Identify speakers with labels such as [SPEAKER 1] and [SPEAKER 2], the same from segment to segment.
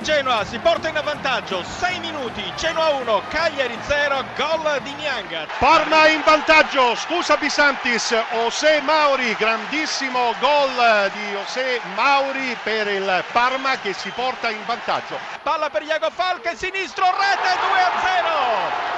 [SPEAKER 1] il Genoa si porta in vantaggio 6 minuti Genoa 1 Cagliari 0 gol di Niang
[SPEAKER 2] Parma in vantaggio, scusa Bisantis, José Mauri, grandissimo gol di José Mauri per il Parma che si porta in vantaggio.
[SPEAKER 1] palla per Iago Falche sinistro rete 2 a 0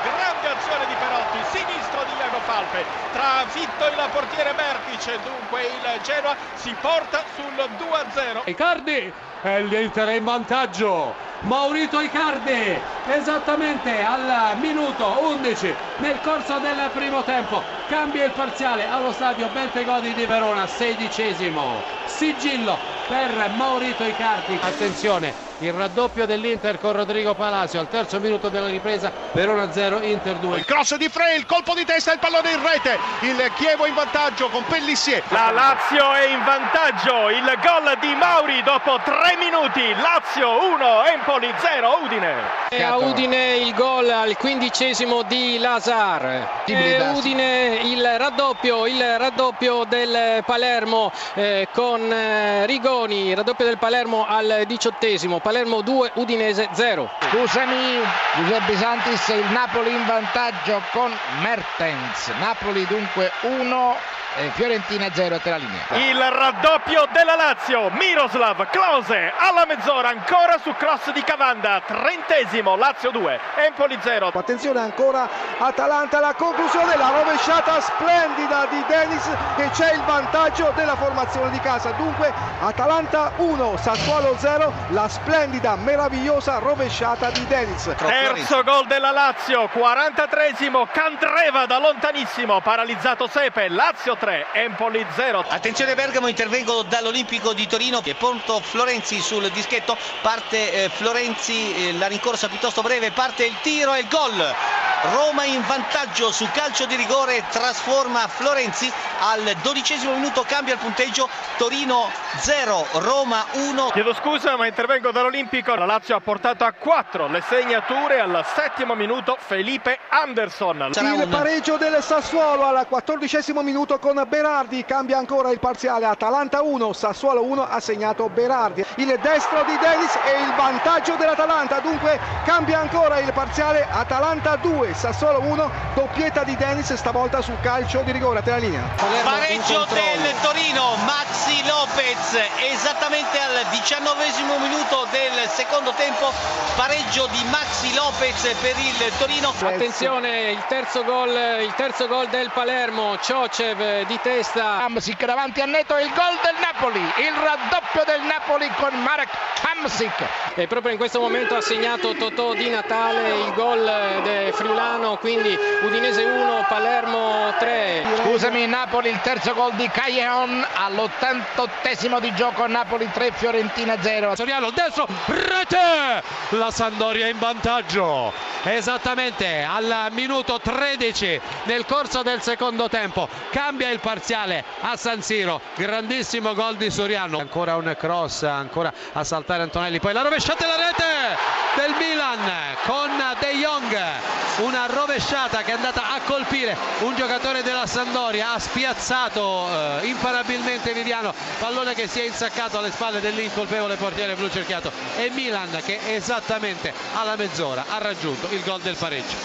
[SPEAKER 1] grande azione di Perotti sinistro di Iago Falque trafitto il portiere Mertice dunque il Genoa si porta sul 2 a 0
[SPEAKER 3] Icardi e l'Inter è in vantaggio Maurito Icardi esattamente al minuto 11 nel corso del primo tempo. Cambia il parziale allo stadio Bentegodi di Verona sedicesimo. Sigillo per Maurito Icardi. Attenzione il raddoppio dell'Inter con Rodrigo Palacio al terzo minuto della ripresa Verona 0 Inter 2
[SPEAKER 2] Il cross di Frey, il colpo di testa, il pallone in rete, il Chievo in vantaggio con Pellissier.
[SPEAKER 1] La Lazio è in vantaggio, il gol di Mauri dopo 3 minuti, Lazio 1, Empoli 0, Udine.
[SPEAKER 4] E a Udine il gol al quindicesimo di Lazar. E Udine il raddoppio, il raddoppio del Palermo eh, con eh, Rigoni, il raddoppio del Palermo al diciottesimo. Palermo 2, Udinese 0.
[SPEAKER 5] Scusami, Giuseppe Santis, il Napoli in vantaggio con Mertens. Napoli dunque 1, eh, Fiorentina 0 a te la linea.
[SPEAKER 1] Il raddoppio della Lazio, Miroslav Klose alla mezz'ora ancora su cross di Cavanda, trentesimo, Lazio 2, Empoli 0.
[SPEAKER 6] Attenzione ancora Atalanta, la conclusione, la rovesciata splendida di Denis e c'è il vantaggio della formazione di casa. Dunque Atalanta 1, Sassuolo 0, la splendida, meravigliosa rovesciata di Denis.
[SPEAKER 1] Terzo gol della Lazio, 43esimo, Candreva da lontanissimo, paralizzato Sepe, Lazio 3, Empoli 0.
[SPEAKER 7] Attenzione Bergamo, intervengo dall'Olimpico di Torino, è pronto Florenzi sul dischetto, parte eh, Florenzi, eh, la rincorsa piuttosto breve, parte il tiro e il gol. Roma in vantaggio su calcio di rigore, trasforma Florenzi al dodicesimo minuto, cambia il punteggio, Torino 0, Roma 1.
[SPEAKER 1] Chiedo scusa ma intervengo dall'Olimpico, la Lazio ha portato a 4 le segnature al settimo minuto Felipe Anderson.
[SPEAKER 6] Il pareggio del Sassuolo al quattordicesimo minuto con Berardi, cambia ancora il parziale, Atalanta 1, Sassuolo 1 ha segnato Berardi. Il destro di Denis e il vantaggio dell'Atalanta, dunque cambia ancora il parziale, Atalanta 2, Sassuolo 1, doppietta di Denis stavolta sul calcio di rigore, a te la linea.
[SPEAKER 7] Pareggio del Torino, Maxi Lopez esattamente al diciannovesimo minuto del secondo tempo, pareggio di Maxi Lopez per il Torino.
[SPEAKER 4] Attenzione, il terzo gol, il terzo gol del Palermo, Ciocev di testa.
[SPEAKER 5] Hamsik davanti a Neto il gol del Napoli, il raddoppio del Napoli con Marek Hamsik.
[SPEAKER 4] E proprio in questo momento ha segnato Totò di Natale il gol del Friulano, quindi Udinese 1, Palermo 3.
[SPEAKER 5] Scusami, Napoli il terzo gol di Callejon all'88esimo di gioco, Napoli 3, Fiorentina 0.
[SPEAKER 3] Soriano destro, rete! La Sandoria in vantaggio. Esattamente al minuto 13 nel corso del secondo tempo. Cambia il parziale a San Siro. Grandissimo gol di Soriano. Ancora un cross, ancora a saltare Antonelli. Poi la rovesciata e la rete del Milan con De Jong. Una rovesciata che è andata a colpire un giocatore della Sandoria. Ha spiazzato eh, imparabilmente Viviano. Pallone che si è insaccato alle spalle dell'incolpevole portiere blu cerchiato. E Milan che esattamente alla mezz'ora ha raggiunto il gol del pareggio.